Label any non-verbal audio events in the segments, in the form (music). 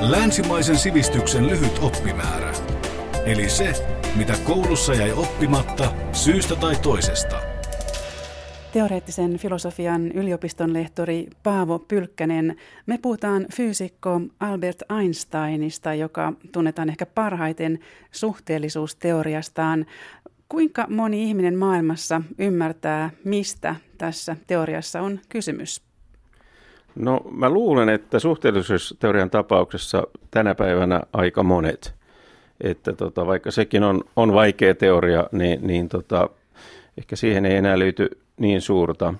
Länsimaisen sivistyksen lyhyt oppimäärä. Eli se, mitä koulussa jäi oppimatta syystä tai toisesta. Teoreettisen filosofian yliopiston lehtori Paavo Pylkkänen. Me puhutaan fyysikko Albert Einsteinista, joka tunnetaan ehkä parhaiten suhteellisuusteoriastaan. Kuinka moni ihminen maailmassa ymmärtää, mistä tässä teoriassa on kysymys? No mä luulen, että suhteellisuusteorian tapauksessa tänä päivänä aika monet. Että tota, vaikka sekin on, on vaikea teoria, niin, niin tota, ehkä siihen ei enää löyty niin suurta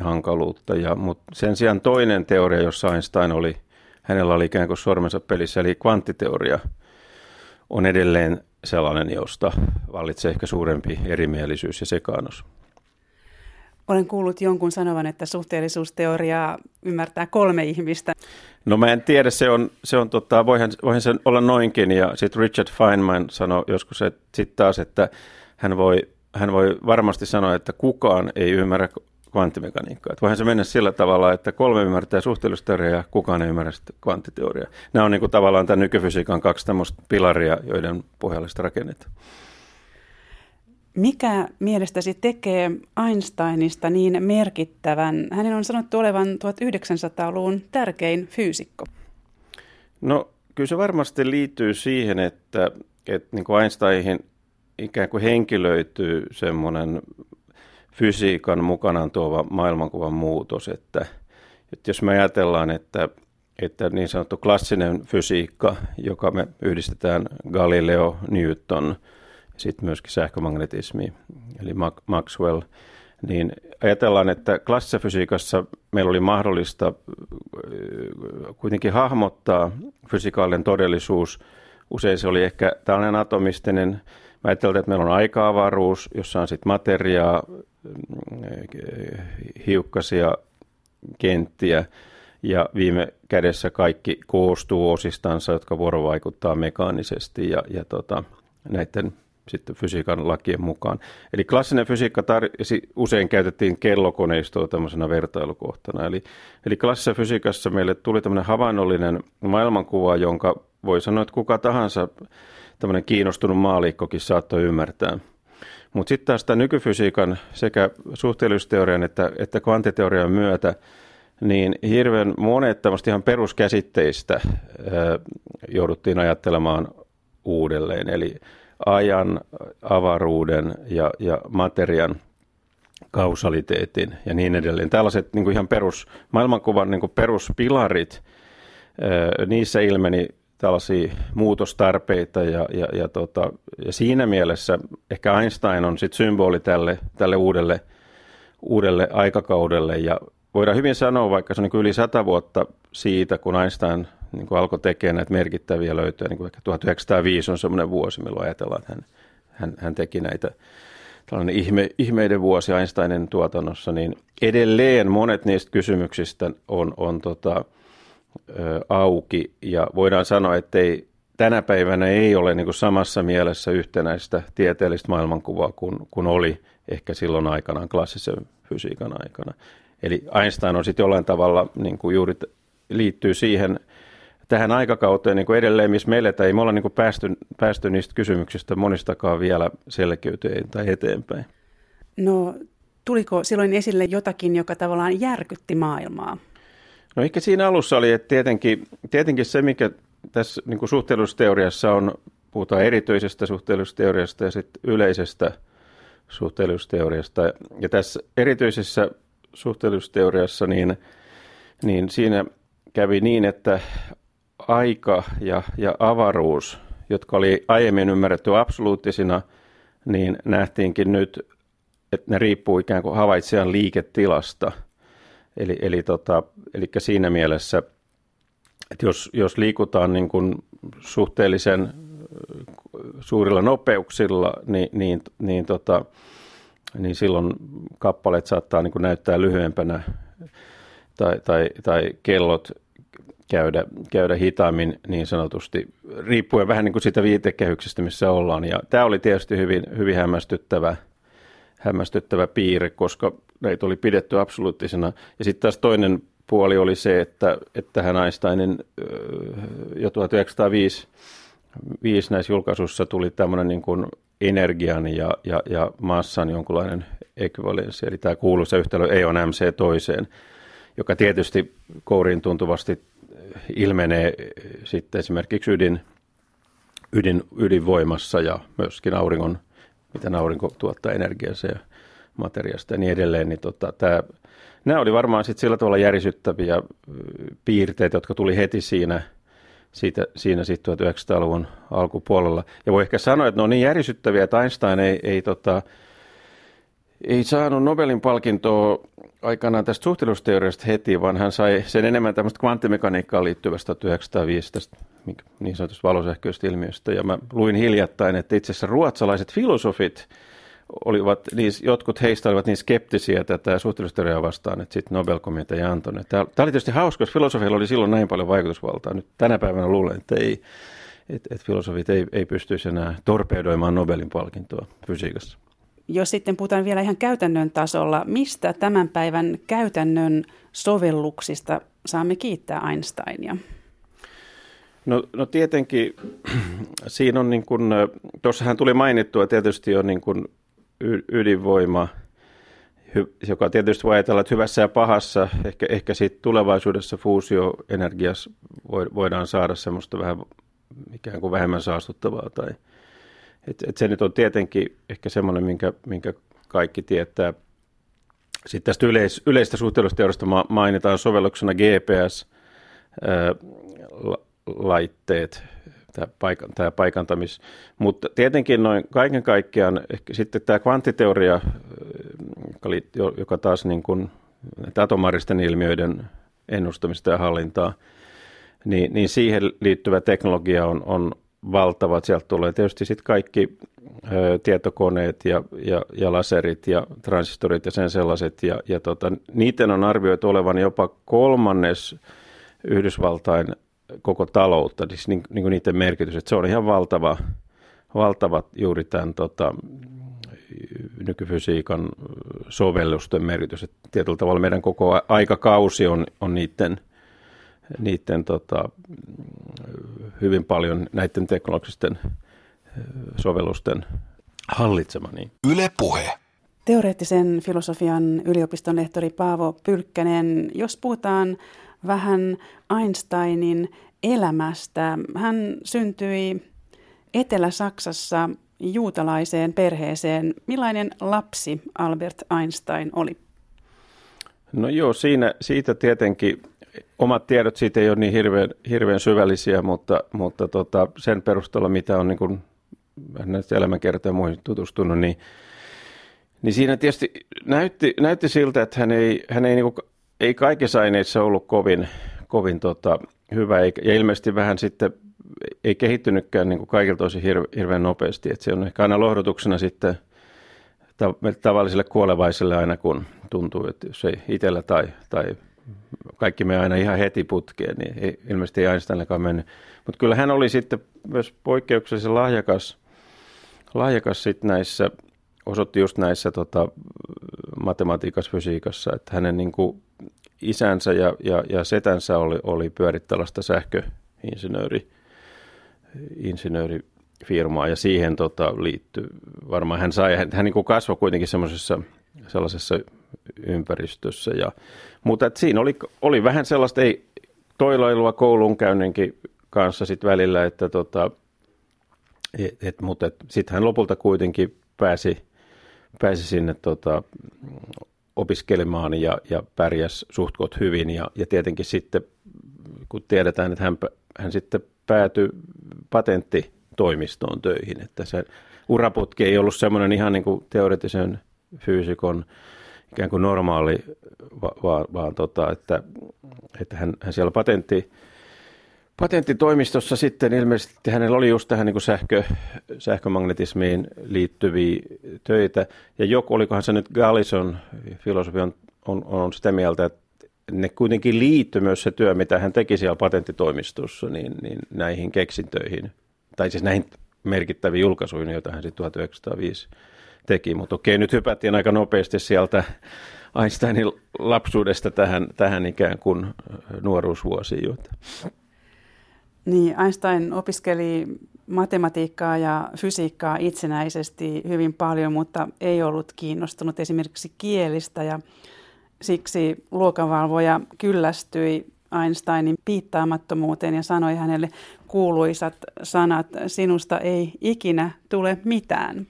hankaluutta. Ja, mutta sen sijaan toinen teoria, jossa Einstein oli, hänellä oli ikään kuin sormensa pelissä, eli kvanttiteoria, on edelleen sellainen, josta vallitsee ehkä suurempi erimielisyys ja sekaannus. Olen kuullut jonkun sanovan, että suhteellisuusteoriaa ymmärtää kolme ihmistä. No mä en tiedä, se on, se on tota, voihan, voihan se olla noinkin. Ja sitten Richard Feynman sanoi joskus sitten taas, että hän voi, hän voi varmasti sanoa, että kukaan ei ymmärrä kvanttimekaniikkaa. Että voihan se mennä sillä tavalla, että kolme ymmärtää suhteellisuusteoriaa ja kukaan ei ymmärrä sitä kvanttiteoriaa. Nämä on niin kuin tavallaan tämän nykyfysiikan kaksi tämmöistä pilaria, joiden pohjalle sitä rakennetaan. Mikä mielestäsi tekee Einsteinista niin merkittävän? Hänen on sanottu olevan 1900-luvun tärkein fyysikko. No kyllä se varmasti liittyy siihen, että, että niin kuin Einsteinin ikään kuin henkilöityy semmoinen fysiikan mukanaan tuova maailmankuvan muutos, että, että jos me ajatellaan, että, että niin sanottu klassinen fysiikka, joka me yhdistetään Galileo, Newton – sitten myöskin sähkömagnetismi, eli Maxwell, niin ajatellaan, että klassisessa fysiikassa meillä oli mahdollista äh, kuitenkin hahmottaa fysikaalinen todellisuus. Usein se oli ehkä tällainen atomistinen. Mä ajattelin, että meillä on aika-avaruus, jossa on sitten materiaa, äh, hiukkasia, kenttiä, ja viime kädessä kaikki koostuu osistansa, jotka vuorovaikuttaa mekaanisesti ja, ja tota, näiden sitten fysiikan lakien mukaan. Eli klassinen fysiikka tar- usein käytettiin kellokoneistoa tämmöisenä vertailukohtana. Eli, eli klassisessa fysiikassa meille tuli tämmöinen havainnollinen maailmankuva, jonka voi sanoa, että kuka tahansa tämmöinen kiinnostunut maalikkokin saattoi ymmärtää. Mutta sitten taas tämän nykyfysiikan sekä suhteellisuusteorian että, että kvantiteorian myötä niin hirveän monet tämmöistä ihan peruskäsitteistä ää, jouduttiin ajattelemaan uudelleen. Eli ajan, avaruuden ja, ja materian kausaliteetin ja niin edelleen. Tällaiset niin kuin ihan perus, maailmankuvan niin kuin peruspilarit, niissä ilmeni tällaisia muutostarpeita ja, ja, ja, tota, ja siinä mielessä ehkä Einstein on sit symboli tälle, tälle uudelle, uudelle aikakaudelle ja voidaan hyvin sanoa, vaikka se on niin yli sata vuotta siitä, kun Einstein niin kuin alkoi tekemään näitä merkittäviä löytöjä, niin kuin 1905 on semmoinen vuosi, milloin ajatellaan, että hän, hän, hän teki näitä tällainen ihme, ihmeiden vuosi Einsteinin tuotannossa, niin edelleen monet niistä kysymyksistä on, on tota, ö, auki ja voidaan sanoa, että ei, tänä päivänä ei ole niin kuin samassa mielessä yhtenäistä tieteellistä maailmankuvaa kuin, kuin oli ehkä silloin aikanaan klassisen fysiikan aikana. Eli Einstein on sitten jollain tavalla niin kuin juuri liittyy siihen tähän aikakauteen niin kuin edelleen, missä me eletään. Ei me olla niin kuin päästy, päästy niistä kysymyksistä monistakaan vielä selkeyteen tai eteenpäin. No tuliko silloin esille jotakin, joka tavallaan järkytti maailmaa? No ehkä siinä alussa oli, että tietenkin, tietenkin se, mikä tässä niin kuin suhteellisuusteoriassa on, puhutaan erityisestä suhteellisuusteoriasta ja sitten yleisestä suhteellisuusteoriasta. Ja tässä erityisessä suhteellisuusteoriassa, niin, niin siinä kävi niin, että aika ja, ja avaruus, jotka oli aiemmin ymmärretty absoluuttisina, niin nähtiinkin nyt, että ne riippuu ikään kuin havaitsijan liiketilasta. Eli, eli, tota, eli siinä mielessä, että jos, jos liikutaan niin kuin suhteellisen suurilla nopeuksilla, niin, niin, niin, tota, niin silloin kappaleet saattaa niin kuin näyttää lyhyempänä tai, tai, tai kellot käydä, käydä hitaammin niin sanotusti, riippuen vähän niin kuin siitä viitekehyksestä, missä ollaan. Ja tämä oli tietysti hyvin, hyvin hämmästyttävä, hämmästyttävä piirre, koska näitä oli pidetty absoluuttisena. Ja sitten taas toinen puoli oli se, että, että hän Einsteinin jo 1905 viisi näissä julkaisuissa tuli tämmöinen niin kuin energian ja, ja, ja massan jonkunlainen ekvivalenssi, eli tämä kuuluisa yhtälö E on MC toiseen, joka tietysti kouriin tuntuvasti ilmenee sitten esimerkiksi ydin, ydin, ydinvoimassa ja myöskin auringon, miten aurinko tuottaa energiaa ja materiasta ja niin edelleen, niin tota, tämä, nämä oli varmaan sitten sillä tavalla järisyttäviä piirteitä, jotka tuli heti siinä – siitä, siinä sitten 1900-luvun alkupuolella. Ja voi ehkä sanoa, että ne on niin järisyttäviä, että Einstein ei, ei, tota, ei saanut Nobelin palkintoa aikanaan tästä suhteellisuusteoriasta heti, vaan hän sai sen enemmän tämmöistä kvanttimekaniikkaan liittyvästä 1905 tästä niin sanotusta valosähköistä ilmiöstä. Ja mä luin hiljattain, että itse asiassa ruotsalaiset filosofit – olivat, niin, jotkut heistä olivat niin skeptisiä tätä suhteellisuusteoriaa vastaan, että sitten Nobel-komitea antoi ne. Tämä, oli tietysti hauska, koska filosofilla oli silloin näin paljon vaikutusvaltaa. Nyt tänä päivänä luulen, että ei, että, että filosofit ei, ei pystyisi enää torpedoimaan Nobelin palkintoa fysiikassa. Jos sitten puhutaan vielä ihan käytännön tasolla, mistä tämän päivän käytännön sovelluksista saamme kiittää Einsteinia? No, no tietenkin (clears throat) siinä on niin kuin, tuossahan tuli mainittua tietysti jo niin kuin ydinvoima, joka tietysti voi ajatella, että hyvässä ja pahassa, ehkä, ehkä sitten tulevaisuudessa fuusioenergiassa voidaan saada semmoista vähän ikään kuin vähemmän saastuttavaa. Tai, et, et se nyt on tietenkin ehkä semmoinen, minkä, minkä kaikki tietää. Sitten tästä yleis, yleistä suhteellisuusteorista mainitaan sovelluksena GPS, ää, laitteet, tämä, paikan, paikantamis. Mutta tietenkin noin kaiken kaikkiaan ehkä sitten tämä kvanttiteoria, joka taas niin kuin atomaristen ilmiöiden ennustamista ja hallintaa, niin, niin siihen liittyvä teknologia on, on valtava. Sieltä tulee tietysti sitten kaikki ö, tietokoneet ja, ja, ja laserit ja transistorit ja sen sellaiset. Ja, ja tota, niiden on arvioitu olevan jopa kolmannes Yhdysvaltain koko taloutta, siis niin, niin kuin niiden merkitys, että se on ihan valtava, valtava juuri tämän tota, nykyfysiikan sovellusten merkitys. Että tietyllä tavalla meidän koko aikakausi on, on niiden, niiden tota, hyvin paljon näiden teknologisten sovellusten hallitsema. Niin. Yle Puhe. Teoreettisen filosofian yliopiston lehtori Paavo Pylkkänen, jos puhutaan vähän Einsteinin elämästä. Hän syntyi Etelä-Saksassa juutalaiseen perheeseen. Millainen lapsi Albert Einstein oli? No joo, siinä, siitä tietenkin omat tiedot siitä ei ole niin hirveän, hirveän syvällisiä, mutta, mutta tota, sen perusteella, mitä on niin näistä elämänkertoja muihin tutustunut, niin, niin siinä tietysti näytti, näytti siltä, että hän ei, hän ei niin kuin ei kaikissa aineissa ollut kovin, kovin tota, hyvä, ja ilmeisesti vähän sitten ei kehittynytkään niin kuin kaikilta osin hirve, hirveän nopeasti. että se on ehkä aina lohdutuksena sitten tavallisille kuolevaisille aina, kun tuntuu, että jos ei itsellä tai, tai kaikki me aina ihan heti putkeen, niin ei, ilmeisesti ei Einsteinillakaan mennyt. Mutta kyllä hän oli sitten myös poikkeuksellisen lahjakas, lahjakas sitten näissä, osoitti just näissä tota, matematiikassa, fysiikassa, että hänen niin kuin isänsä ja, ja, ja setänsä oli, oli pyörit tällaista sähköinsinööri, insinöörifirmaa ja siihen tota, liittyy, varmaan hän sai, hän, hän niin kuin kasvoi kuitenkin semmoisessa sellaisessa ympäristössä. Ja, mutta et siinä oli, oli vähän sellaista ei, toilailua koulunkäynninkin kanssa sit välillä, että tota, et, et, mutta sitten hän lopulta kuitenkin pääsi, pääsi sinne tota, opiskelemaan ja, ja pärjäs suhtkot hyvin. Ja, ja tietenkin sitten, kun tiedetään, että hän, hän sitten päätyi patenttitoimistoon töihin, että se uraputki ei ollut semmoinen ihan niin kuin teoreettisen fyysikon ikään kuin normaali, vaan, vaan tota, että, että hän, hän siellä patentti patenttitoimistossa sitten ilmeisesti hänellä oli just tähän niin kuin sähkö, sähkömagnetismiin liittyviä töitä. Ja joku, olikohan se nyt Gallison, filosofi on, on, on sitä mieltä, että ne kuitenkin liittyi myös se työ, mitä hän teki siellä patenttitoimistossa, niin, niin näihin keksintöihin, tai siis näihin merkittäviin julkaisuihin, joita hän sitten 1905 teki. Mutta okei, nyt hypättiin aika nopeasti sieltä Einsteinin lapsuudesta tähän, tähän ikään kuin nuoruusvuosiin. Niin, Einstein opiskeli matematiikkaa ja fysiikkaa itsenäisesti hyvin paljon, mutta ei ollut kiinnostunut esimerkiksi kielistä ja siksi luokanvalvoja kyllästyi Einsteinin piittaamattomuuteen ja sanoi hänelle kuuluisat sanat, sinusta ei ikinä tule mitään.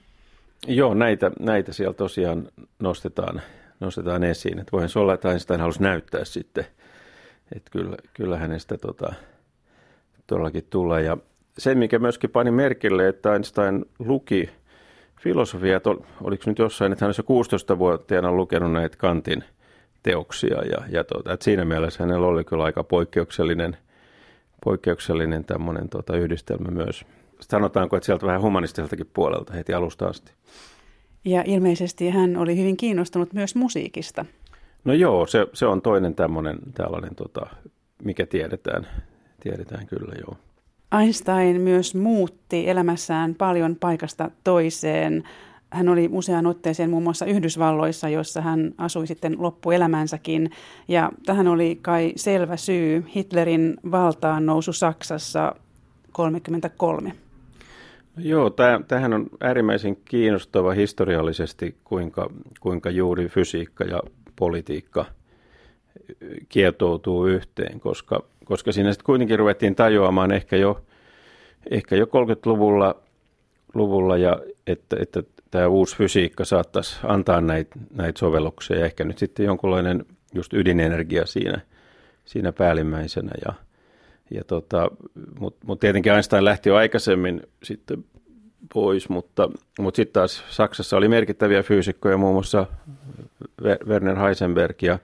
Joo, näitä, näitä siellä tosiaan nostetaan, nostetaan esiin. Että voihan se olla, että Einstein halusi näyttää sitten, että kyllä, kyllä hänestä tota, todellakin tulee. Ja se, mikä myöskin pani merkille, että Einstein luki filosofiaa, oliko nyt jossain, että hän olisi 16-vuotiaana lukenut näitä Kantin teoksia. Ja, ja tuota, että siinä mielessä hänellä oli kyllä aika poikkeuksellinen, poikkeuksellinen tämmöinen tuota, yhdistelmä myös. Sanotaanko, että sieltä vähän humanistiseltakin puolelta heti alusta asti. Ja ilmeisesti hän oli hyvin kiinnostunut myös musiikista. No joo, se, se on toinen tämmöinen tällainen, tota, mikä tiedetään, tiedetään kyllä joo. Einstein myös muutti elämässään paljon paikasta toiseen. Hän oli usean otteeseen muun muassa Yhdysvalloissa, jossa hän asui sitten loppuelämänsäkin. Ja tähän oli kai selvä syy Hitlerin valtaan nousu Saksassa 1933. Joo, tähän on äärimmäisen kiinnostava historiallisesti, kuinka, kuinka juuri fysiikka ja politiikka kietoutuu yhteen, koska, koska siinä sitten kuitenkin ruvettiin tajuamaan ehkä jo, ehkä jo 30-luvulla luvulla ja että, että tämä uusi fysiikka saattaisi antaa näitä, näitä sovelluksia ja ehkä nyt sitten jonkunlainen just ydinenergia siinä, siinä päällimmäisenä. Ja, ja tota, Mutta mut tietenkin Einstein lähti jo aikaisemmin sitten pois, mutta, mutta sitten taas Saksassa oli merkittäviä fyysikkoja, muun muassa Werner Heisenberg ja,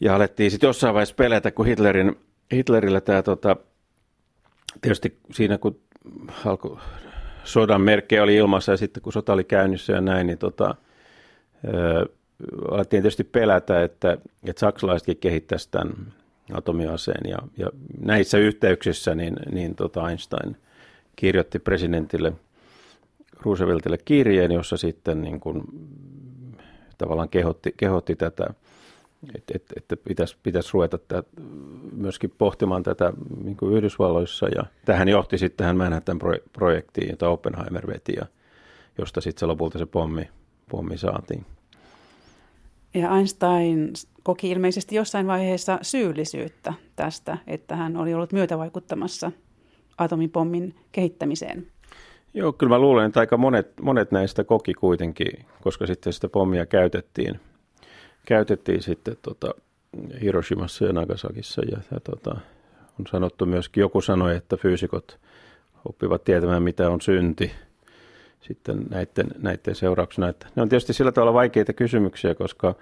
ja alettiin sitten jossain vaiheessa pelätä, kun Hitlerin, Hitlerillä tämä tota, tietysti siinä kun alkoi sodan merkkejä oli ilmassa ja sitten kun sota oli käynnissä ja näin, niin tota, ö, alettiin tietysti pelätä, että, että saksalaisetkin kehittäisivät tämän atomiaseen ja, ja näissä yhteyksissä niin, niin tota Einstein kirjoitti presidentille Rooseveltille kirjeen, jossa sitten niin kuin, tavallaan kehotti, kehotti tätä että et, et pitäisi, pitäisi ruveta tätä, myöskin pohtimaan tätä niin kuin Yhdysvalloissa. Ja tähän johti sitten tähän Manhattan-projektiin, jota Oppenheimer veti, ja josta sitten se lopulta se pommi, pommi saatiin. Ja Einstein koki ilmeisesti jossain vaiheessa syyllisyyttä tästä, että hän oli ollut myötävaikuttamassa atomipommin kehittämiseen. Joo, kyllä mä luulen, että aika monet, monet näistä koki kuitenkin, koska sitten sitä pommia käytettiin – käytettiin sitten tota Hiroshimassa ja Nagasakissa. Ja, ja tota, on sanottu myöskin, joku sanoi, että fyysikot oppivat tietämään, mitä on synti sitten näiden, näiden seurauksena. Että ne on tietysti sillä tavalla vaikeita kysymyksiä, koska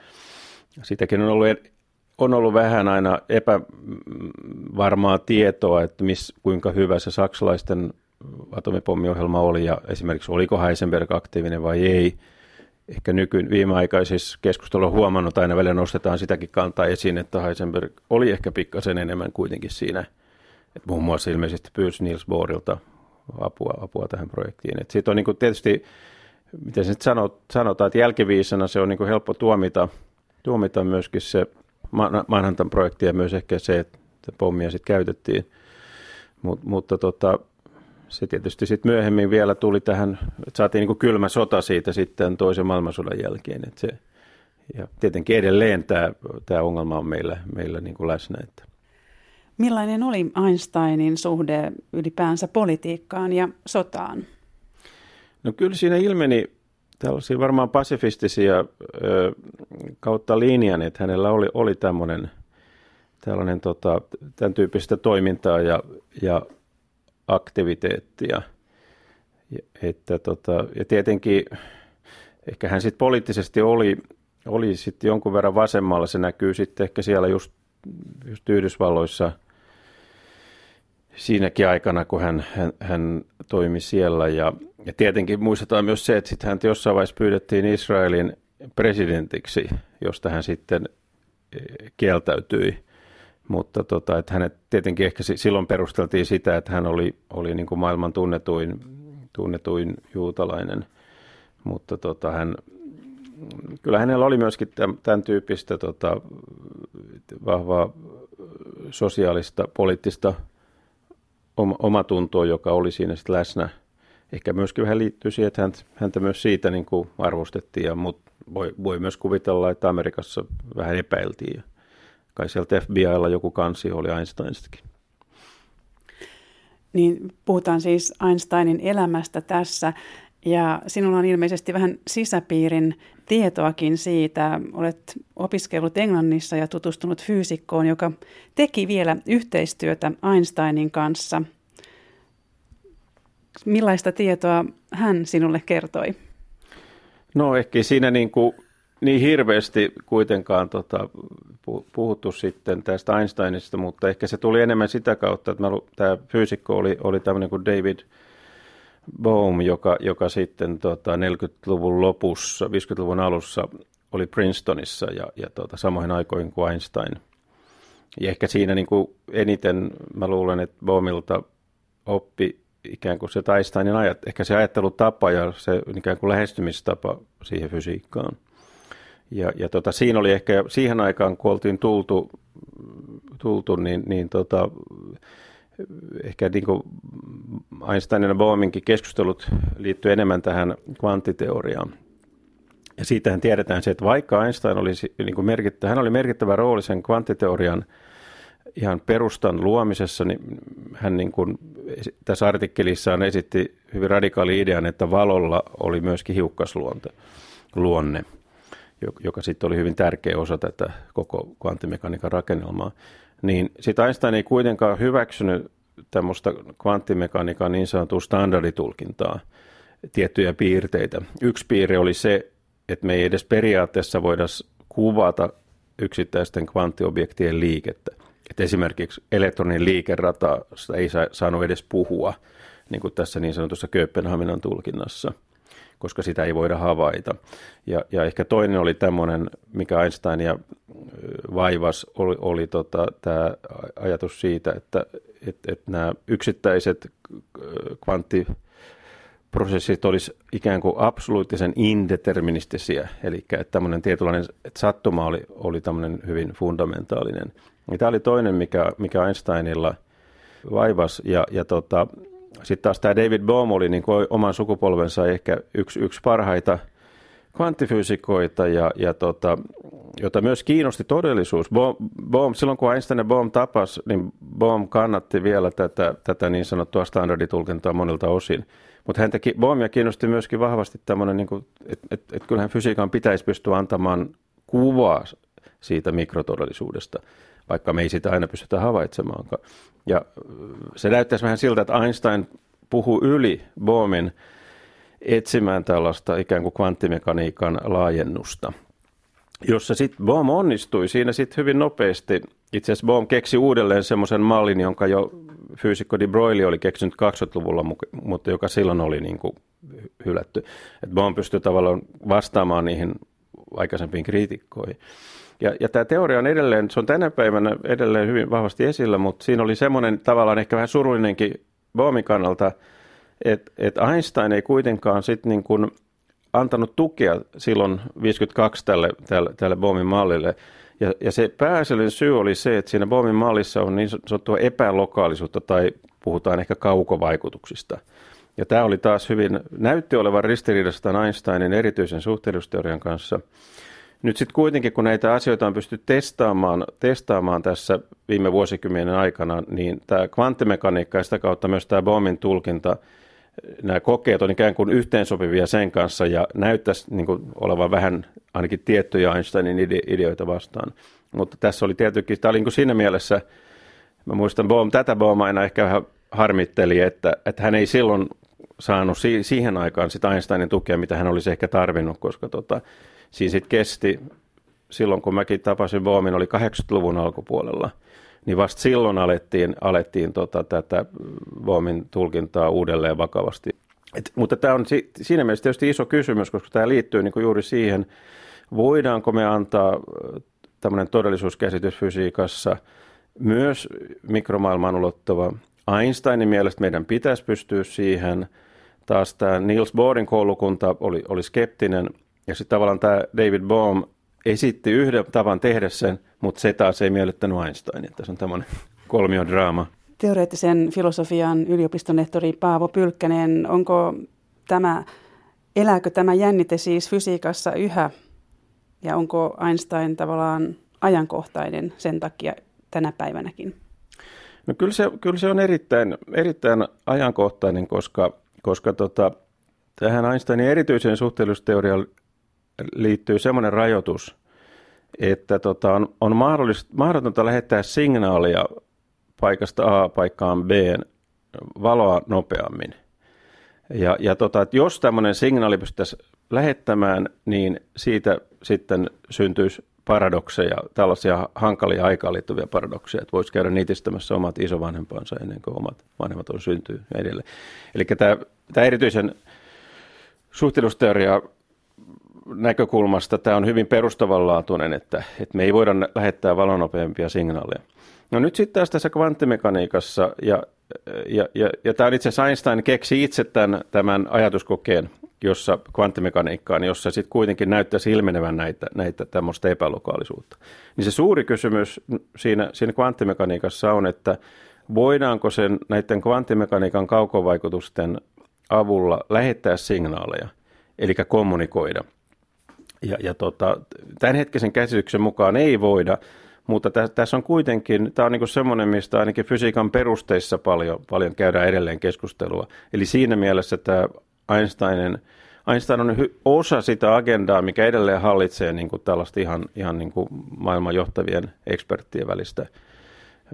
sitäkin on ollut, on ollut vähän aina epävarmaa tietoa, että miss, kuinka hyvä se saksalaisten atomipommiohjelma oli ja esimerkiksi oliko Heisenberg aktiivinen vai ei ehkä nyky, viimeaikaisissa keskusteluissa huomannut, aina välillä nostetaan sitäkin kantaa esiin, että Heisenberg oli ehkä pikkasen enemmän kuitenkin siinä, että muun muassa ilmeisesti pyysi Niels Bohrilta apua, apua tähän projektiin. Että siitä on niin kuin tietysti, miten se sanot, sanotaan, että jälkiviisana se on niin kuin helppo tuomita, tuomita myöskin se Manhattan projekti ja myös ehkä se, että pommia sitten käytettiin. Mut, mutta tota, se tietysti sitten myöhemmin vielä tuli tähän, että saatiin niin kylmä sota siitä sitten toisen maailmansodan jälkeen. Että se, ja tietenkin edelleen tämä, tämä ongelma on meillä, meillä niin kuin läsnä. Että. Millainen oli Einsteinin suhde ylipäänsä politiikkaan ja sotaan? No kyllä siinä ilmeni tällaisia varmaan pasifistisia ö, kautta linjan, että hänellä oli, oli tämmöinen tällainen tota, tämän tyyppistä toimintaa ja, ja aktiviteettia. Että tota, ja tietenkin ehkä hän sitten poliittisesti oli, oli sitten jonkun verran vasemmalla. Se näkyy sitten ehkä siellä just, just Yhdysvalloissa siinäkin aikana, kun hän, hän, hän toimi siellä. Ja, ja tietenkin muistetaan myös se, että sitten hän jossain vaiheessa pyydettiin Israelin presidentiksi, josta hän sitten eh, kieltäytyi. Mutta tota, että hänet tietenkin ehkä silloin perusteltiin sitä, että hän oli, oli niin kuin maailman tunnetuin, tunnetuin juutalainen. Mutta tota, hän, kyllä hänellä oli myöskin tämän, tämän tyyppistä tota, vahvaa sosiaalista, poliittista oma tunto, joka oli siinä sitten läsnä. Ehkä myöskin vähän liittyy siihen, että häntä myös siitä niin kuin arvostettiin, ja, mutta voi, voi myös kuvitella, että Amerikassa vähän epäiltiin. Ja kai sieltä FBIlla joku kansi oli Einsteinistakin. Niin puhutaan siis Einsteinin elämästä tässä. Ja sinulla on ilmeisesti vähän sisäpiirin tietoakin siitä. Olet opiskellut Englannissa ja tutustunut fyysikkoon, joka teki vielä yhteistyötä Einsteinin kanssa. Millaista tietoa hän sinulle kertoi? No ehkä siinä niin, kuin, niin hirveästi kuitenkaan tota, puhuttu sitten tästä Einsteinista, mutta ehkä se tuli enemmän sitä kautta, että mä, tämä fyysikko oli, oli tämmöinen kuin David – Bohm, joka, joka sitten tota, 40-luvun lopussa, 50-luvun alussa oli Princetonissa ja, ja tota, samoihin aikoihin kuin Einstein. Ja ehkä siinä niin kuin eniten mä luulen, että Bohmilta oppi ikään kuin se Einsteinin ajat, ehkä se ajattelutapa ja se ikään kuin lähestymistapa siihen fysiikkaan. Ja, ja tota, siinä oli ehkä siihen aikaan, kun oltiin tultu, tultu niin, niin tota, ehkä niin kuin Einsteinin ja Bohminkin keskustelut liittyy enemmän tähän kvanttiteoriaan. Ja siitähän tiedetään se, että vaikka Einstein oli, niin kuin merkittä, hän oli merkittävä rooli sen kvanttiteorian ihan perustan luomisessa, niin hän niin kuin tässä artikkelissaan esitti hyvin radikaali idean, että valolla oli myöskin hiukkasluonte, luonne, joka sitten oli hyvin tärkeä osa tätä koko kvanttimekaniikan rakennelmaa niin sitten Einstein ei kuitenkaan hyväksynyt tämmöistä kvanttimekaniikan niin sanottua standarditulkintaa, tiettyjä piirteitä. Yksi piirre oli se, että me ei edes periaatteessa voida kuvata yksittäisten kvanttiobjektien liikettä. Et esimerkiksi elektronin liikerata ei saanut edes puhua, niin kuin tässä niin sanotussa Kööpenhaminan tulkinnassa – koska sitä ei voida havaita. Ja, ja ehkä toinen oli tämmöinen, mikä Einstein ja vaivas, oli, oli tota, tämä ajatus siitä, että et, et nämä yksittäiset kvanttiprosessit olisi ikään kuin absoluuttisen indeterministisiä, eli että tämmöinen tietynlainen että sattuma oli, oli tämmöinen hyvin fundamentaalinen. Ja tämä oli toinen, mikä, mikä Einsteinilla vaivas, ja, ja tota, sitten taas tämä David Bohm oli niin kuin oman sukupolvensa ehkä yksi, yksi parhaita kvanttifyysikoita, ja, ja tota, jota myös kiinnosti todellisuus. Bohm, Bohm, silloin kun Einstein ja Bohm tapas, niin Bohm kannatti vielä tätä, tätä niin sanottua standarditulkintaa monilta osin. Mutta hän teki, Bohmia kiinnosti myöskin vahvasti tämmöinen, niin että et, et kyllähän fysiikan pitäisi pystyä antamaan kuvaa siitä mikrotodellisuudesta vaikka me ei sitä aina pystytä havaitsemaankaan. Ja se näyttäisi vähän siltä, että Einstein puhuu yli Bohmin etsimään tällaista ikään kuin kvanttimekaniikan laajennusta, jossa sitten Bohm onnistui siinä sitten hyvin nopeasti. Itse asiassa Bohm keksi uudelleen semmoisen mallin, jonka jo fyysikko de Broglie oli keksinyt 20-luvulla, mutta joka silloin oli niin kuin hylätty. Et Bohm pystyi tavallaan vastaamaan niihin aikaisempiin kriitikkoihin. Ja, ja tämä teoria on edelleen, se on tänä päivänä edelleen hyvin vahvasti esillä, mutta siinä oli semmoinen tavallaan ehkä vähän surullinenkin Bohmin kannalta, että, että Einstein ei kuitenkaan sitten niin kuin antanut tukea silloin 52 tälle, tälle, tälle Bohmin mallille. Ja, ja se pääasiallinen syy oli se, että siinä Bohmin mallissa on niin sanottua epälokaalisuutta tai puhutaan ehkä kaukovaikutuksista. Ja tämä oli taas hyvin, näytti olevan ristiriidassa Einsteinin erityisen suhteellisuusteorian kanssa – nyt sitten kuitenkin, kun näitä asioita on pystytty testaamaan, testaamaan tässä viime vuosikymmenen aikana, niin tämä kvanttimekaniikka ja sitä kautta myös tämä Bohmin tulkinta, nämä kokeet on ikään kuin yhteensopivia sen kanssa ja näyttäisi niin kuin olevan vähän ainakin tiettyjä Einsteinin ide- ideoita vastaan. Mutta tässä oli tietenkin, tämä oli niin siinä mielessä, mä muistan Bohm, tätä Bohm aina ehkä vähän harmitteli, että, että hän ei silloin saanut si- siihen aikaan sitä Einsteinin tukea, mitä hän olisi ehkä tarvinnut, koska tota, siinä sitten kesti, silloin kun mäkin tapasin Bohmin, oli 80-luvun alkupuolella, niin vasta silloin alettiin, alettiin tota, tätä Bohmin tulkintaa uudelleen vakavasti. Et, mutta tämä on si- siinä mielessä tietysti iso kysymys, koska tämä liittyy niin juuri siihen, voidaanko me antaa tämmöinen todellisuuskäsitys fysiikassa myös mikromaailman ulottuva. Einsteinin mielestä meidän pitäisi pystyä siihen. Taas tämä Niels Bohrin koulukunta oli, oli skeptinen ja sitten tavallaan tämä David Bohm esitti yhden tavan tehdä sen, mutta se taas ei miellyttänyt Einsteinia. Tässä on tämmöinen (laughs) kolmiodraama. teoreettisen filosofian yliopistonehtori Paavo Pylkkänen, onko tämä, elääkö tämä jännite siis fysiikassa yhä ja onko Einstein tavallaan ajankohtainen sen takia tänä päivänäkin? No kyllä se, kyllä se on erittäin, erittäin ajankohtainen, koska, koska tota, tähän Einsteinin erityiseen suhteellisuusteoriaan liittyy semmoinen rajoitus, että tota, on, on mahdotonta lähettää signaalia paikasta A paikkaan B valoa nopeammin. Ja, ja tota, että jos tämmöinen signaali pystyttäisiin lähettämään, niin siitä sitten syntyisi paradokseja, tällaisia hankalia aikaan liittyviä paradokseja, että voisi käydä niitistämässä omat isovanhempansa ennen kuin omat vanhemmat on syntynyt ja edelleen. Eli tämä, tämä erityisen suhteellisuusteoria näkökulmasta tämä on hyvin perustavanlaatuinen, että, että me ei voida lähettää valonopeampia signaaleja. No nyt sitten taas tässä kvanttimekaniikassa, ja, ja, ja, ja tämä on itse asiassa Einstein keksi itse tämän, tämän ajatuskokeen, jossa kvanttimekaniikkaan, jossa sitten kuitenkin näyttäisi ilmenevän näitä, näitä tämmöistä epälokaalisuutta. Niin se suuri kysymys siinä, siinä kvanttimekaniikassa on, että voidaanko sen näiden kvanttimekaniikan kaukovaikutusten avulla lähettää signaaleja, eli kommunikoida. Ja, ja tota, tämänhetkisen käsityksen mukaan ei voida, mutta tä, tässä on kuitenkin, tämä on niin semmoinen, mistä ainakin fysiikan perusteissa paljon, paljon käydään edelleen keskustelua. Eli siinä mielessä tämä Einsteinin, Einstein on osa sitä agendaa, mikä edelleen hallitsee niin kuin tällaista ihan, ihan niin kuin maailman johtavien eksperttien välistä,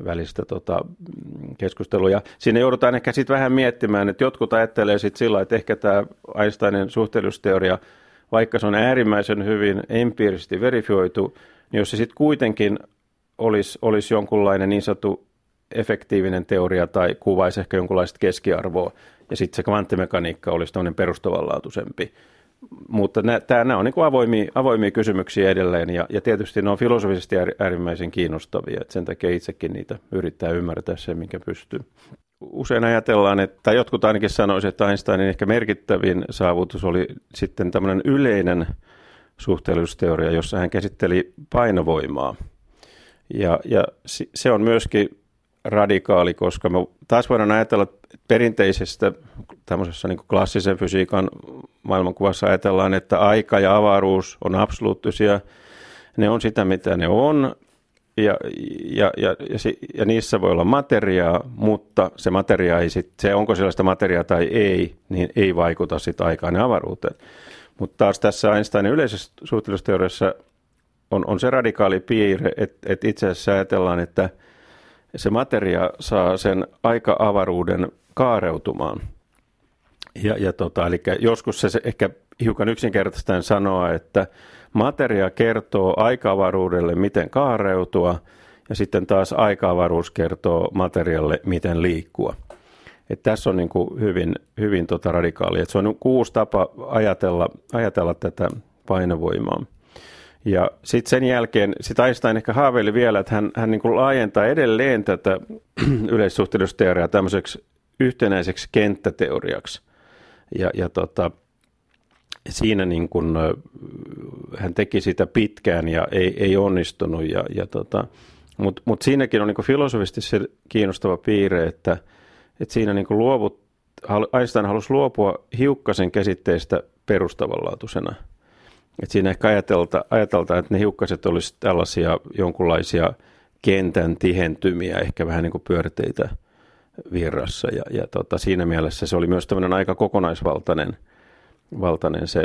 välistä tota, keskustelua. Siinä joudutaan ehkä sitten vähän miettimään, että jotkut ajattelee sitten sillä, että ehkä tämä Einsteinin suhteellisuusteoria, vaikka se on äärimmäisen hyvin empiirisesti verifioitu, niin jos se sitten kuitenkin olisi, olisi jonkunlainen niin sanottu efektiivinen teoria tai kuvaisi ehkä jonkunlaista keskiarvoa, ja sitten se kvanttimekaniikka olisi tämmöinen perustavanlaatuisempi. Mutta nämä on niin avoimia, avoimia kysymyksiä edelleen, ja, ja tietysti ne on filosofisesti äärimmäisen kiinnostavia, että sen takia itsekin niitä yrittää ymmärtää sen, minkä pystyy. Usein ajatellaan, että jotkut ainakin sanoisivat, että Einsteinin ehkä merkittävin saavutus oli sitten tämmöinen yleinen suhteellisuusteoria, jossa hän käsitteli painovoimaa – ja, ja se on myöskin radikaali, koska me taas voidaan ajatella että perinteisestä tämmöisessä niin klassisen fysiikan maailmankuvassa ajatellaan, että aika ja avaruus on absoluuttisia. Ne on sitä, mitä ne on, ja, ja, ja, ja, ja niissä voi olla materiaa, mutta se materia ei sit, se onko sellaista materiaa tai ei, niin ei vaikuta sitten aikaan ja avaruuteen. Mutta taas tässä Einsteinin yleisessä suhteellisuusteoriassa on, on se radikaali piirre, että, että itse asiassa ajatellaan, että se materia saa sen aika-avaruuden kaareutumaan. Ja, ja tota, eli joskus se, se ehkä hiukan yksinkertaisesti sanoa, että materia kertoo aika-avaruudelle, miten kaareutua, ja sitten taas aika-avaruus kertoo materialle, miten liikkua. Et tässä on niin kuin hyvin, hyvin tota radikaali. Et se on kuusi tapa ajatella, ajatella tätä painovoimaa. Ja sitten sen jälkeen, sit Einstein ehkä haaveili vielä, että hän, hän niin laajentaa edelleen tätä (clears throat) yleissuhteellisuusteoriaa tämmöiseksi yhtenäiseksi kenttäteoriaksi. Ja, ja tota, siinä niin kuin, hän teki sitä pitkään ja ei, ei onnistunut. Ja, ja tota, Mutta mut siinäkin on niin filosofisesti se kiinnostava piirre, että, että siinä niin luovut, Einstein halusi luopua hiukkasen käsitteestä perustavanlaatuisena – et siinä ehkä ajatelta, ajatelta, että ne hiukkaset olisivat tällaisia jonkunlaisia kentän tihentymiä, ehkä vähän niin kuin pyörteitä virrassa. Ja, ja tota, siinä mielessä se oli myös tämmöinen aika kokonaisvaltainen valtainen se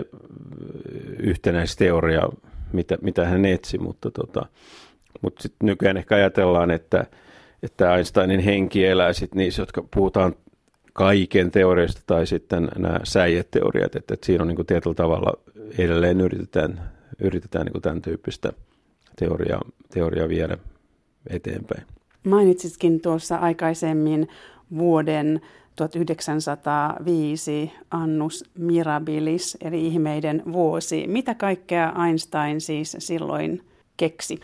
yhtenäisteoria, mitä, mitä hän etsi, mutta, tota, mutta sit nykyään ehkä ajatellaan, että, että Einsteinin henki elää sit niissä, jotka puhutaan kaiken teoriasta tai sitten nämä säijeteoriat, että, että siinä on niin kuin tietyllä tavalla edelleen yritetään, yritetään niin kuin tämän tyyppistä teoriaa, teoriaa viedä eteenpäin. Mainitsitkin tuossa aikaisemmin vuoden 1905 Annus Mirabilis, eli ihmeiden vuosi. Mitä kaikkea Einstein siis silloin keksi?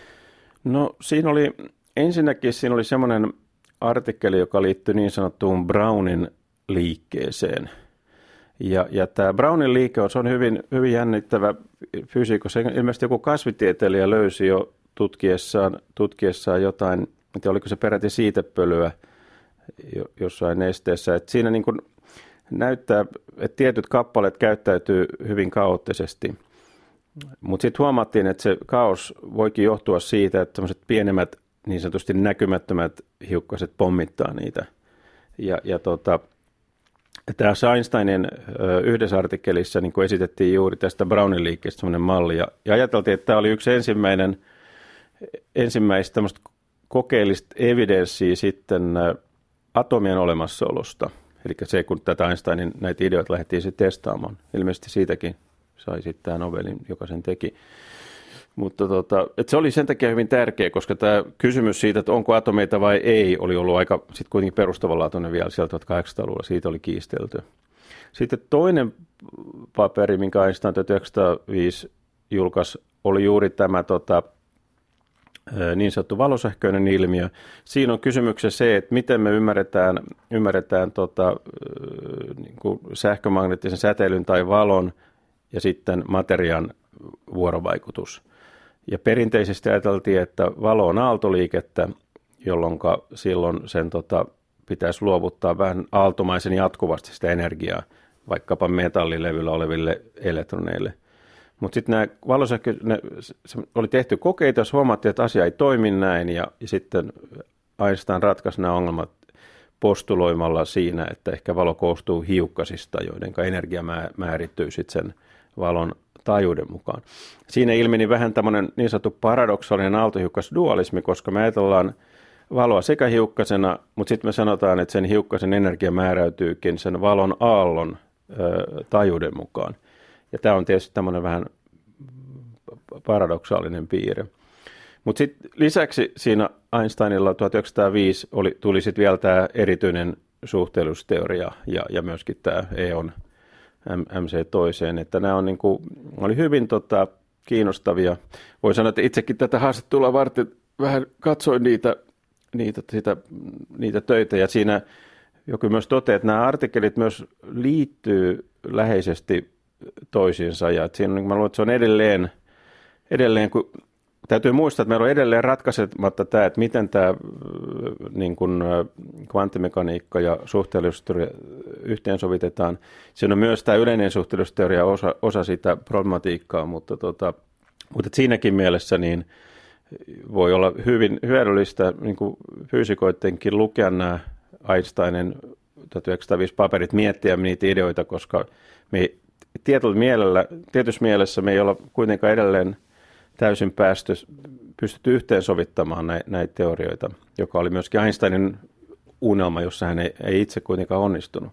No siinä oli, ensinnäkin siinä oli semmoinen artikkeli, joka liittyy niin sanottuun Brownin liikkeeseen. Ja, ja tämä Brownin liike on, hyvin, hyvin jännittävä fysiikko. Se ilmeisesti joku kasvitieteilijä löysi jo tutkiessaan, tutkiessaan jotain, että oliko se peräti siitepölyä jossain nesteessä. Et siinä niin kuin näyttää, että tietyt kappaleet käyttäytyy hyvin kaoottisesti. Mutta sitten huomattiin, että se kaos voikin johtua siitä, että sellaiset pienemmät, niin sanotusti näkymättömät hiukkaset pommittaa niitä. Ja, ja tota, tässä Einsteinin yhdessä artikkelissa niin esitettiin juuri tästä Brownin liikkeestä sellainen malli, ja, ja ajateltiin, että tämä oli yksi ensimmäinen, ensimmäistä kokeellista evidenssiä sitten atomien olemassaolosta. Eli se, kun tätä Einsteinin näitä ideoita lähdettiin testaamaan. Ilmeisesti siitäkin sai sitten tämä Nobelin, joka sen teki. Mutta tota, et se oli sen takia hyvin tärkeä, koska tämä kysymys siitä, että onko atomeita vai ei, oli ollut aika sitten kuitenkin perustavanlaatuinen vielä sieltä 1800-luvulla. Siitä oli kiistelty. Sitten toinen paperi, minkä Einstein 1905 julkaisi, oli juuri tämä tota, niin sanottu valosähköinen ilmiö. Siinä on kysymyksessä se, että miten me ymmärretään, ymmärretään tota, niin kuin sähkömagneettisen säteilyn tai valon ja sitten materiaan vuorovaikutus. Ja perinteisesti ajateltiin, että valo on aaltoliikettä, jolloin silloin sen tota, pitäisi luovuttaa vähän aaltomaisen jatkuvasti sitä energiaa vaikkapa metallilevyllä oleville elektroneille. Mutta sitten nämä valosähkö, ne, oli tehty kokeita, jos huomattiin, että asia ei toimi näin, ja, ja sitten Einstein ratkaisi nämä ongelmat postuloimalla siinä, että ehkä valo koostuu hiukkasista, joiden energia määrittyy sitten sen valon taajuuden mukaan. Siinä ilmeni vähän tämmöinen niin sanottu paradoksaalinen aaltohiukkasdualismi, koska me ajatellaan valoa sekä hiukkasena, mutta sitten me sanotaan, että sen hiukkasen energia määräytyykin sen valon aallon ö, taajuuden mukaan. Ja tämä on tietysti tämmöinen vähän paradoksaalinen piirre. Mutta sitten lisäksi siinä Einsteinilla 1905 oli, tuli sitten vielä tämä erityinen suhteellisuusteoria ja, ja myöskin tämä EON MC toiseen, että nämä on niin kuin, oli hyvin tota, kiinnostavia. Voi sanoa, että itsekin tätä haastattelua varten vähän katsoin niitä, niitä, sitä, niitä töitä ja siinä joku myös toteaa, että nämä artikkelit myös liittyy läheisesti toisiinsa ja että siinä, niin mä luulen, että se on edelleen, edelleen kun Täytyy muistaa, että meillä on edelleen ratkaisematta tämä, että miten tämä niin kuin kvanttimekaniikka ja suhteellisuusteoria yhteensovitetaan. Siinä on myös tämä yleinen suhteellisuusteoria osa, osa sitä problematiikkaa, mutta, tota, mutta siinäkin mielessä niin voi olla hyvin hyödyllistä niin kuin fyysikoidenkin lukea nämä Einsteinin 1905 paperit, miettiä niitä ideoita, koska me tietyllä mielellä, tietyssä mielessä me ei olla kuitenkaan edelleen – täysin päästy, pystytty yhteensovittamaan näitä, näitä teorioita, joka oli myöskin Einsteinin unelma, jossa hän ei, ei itse kuitenkaan onnistunut.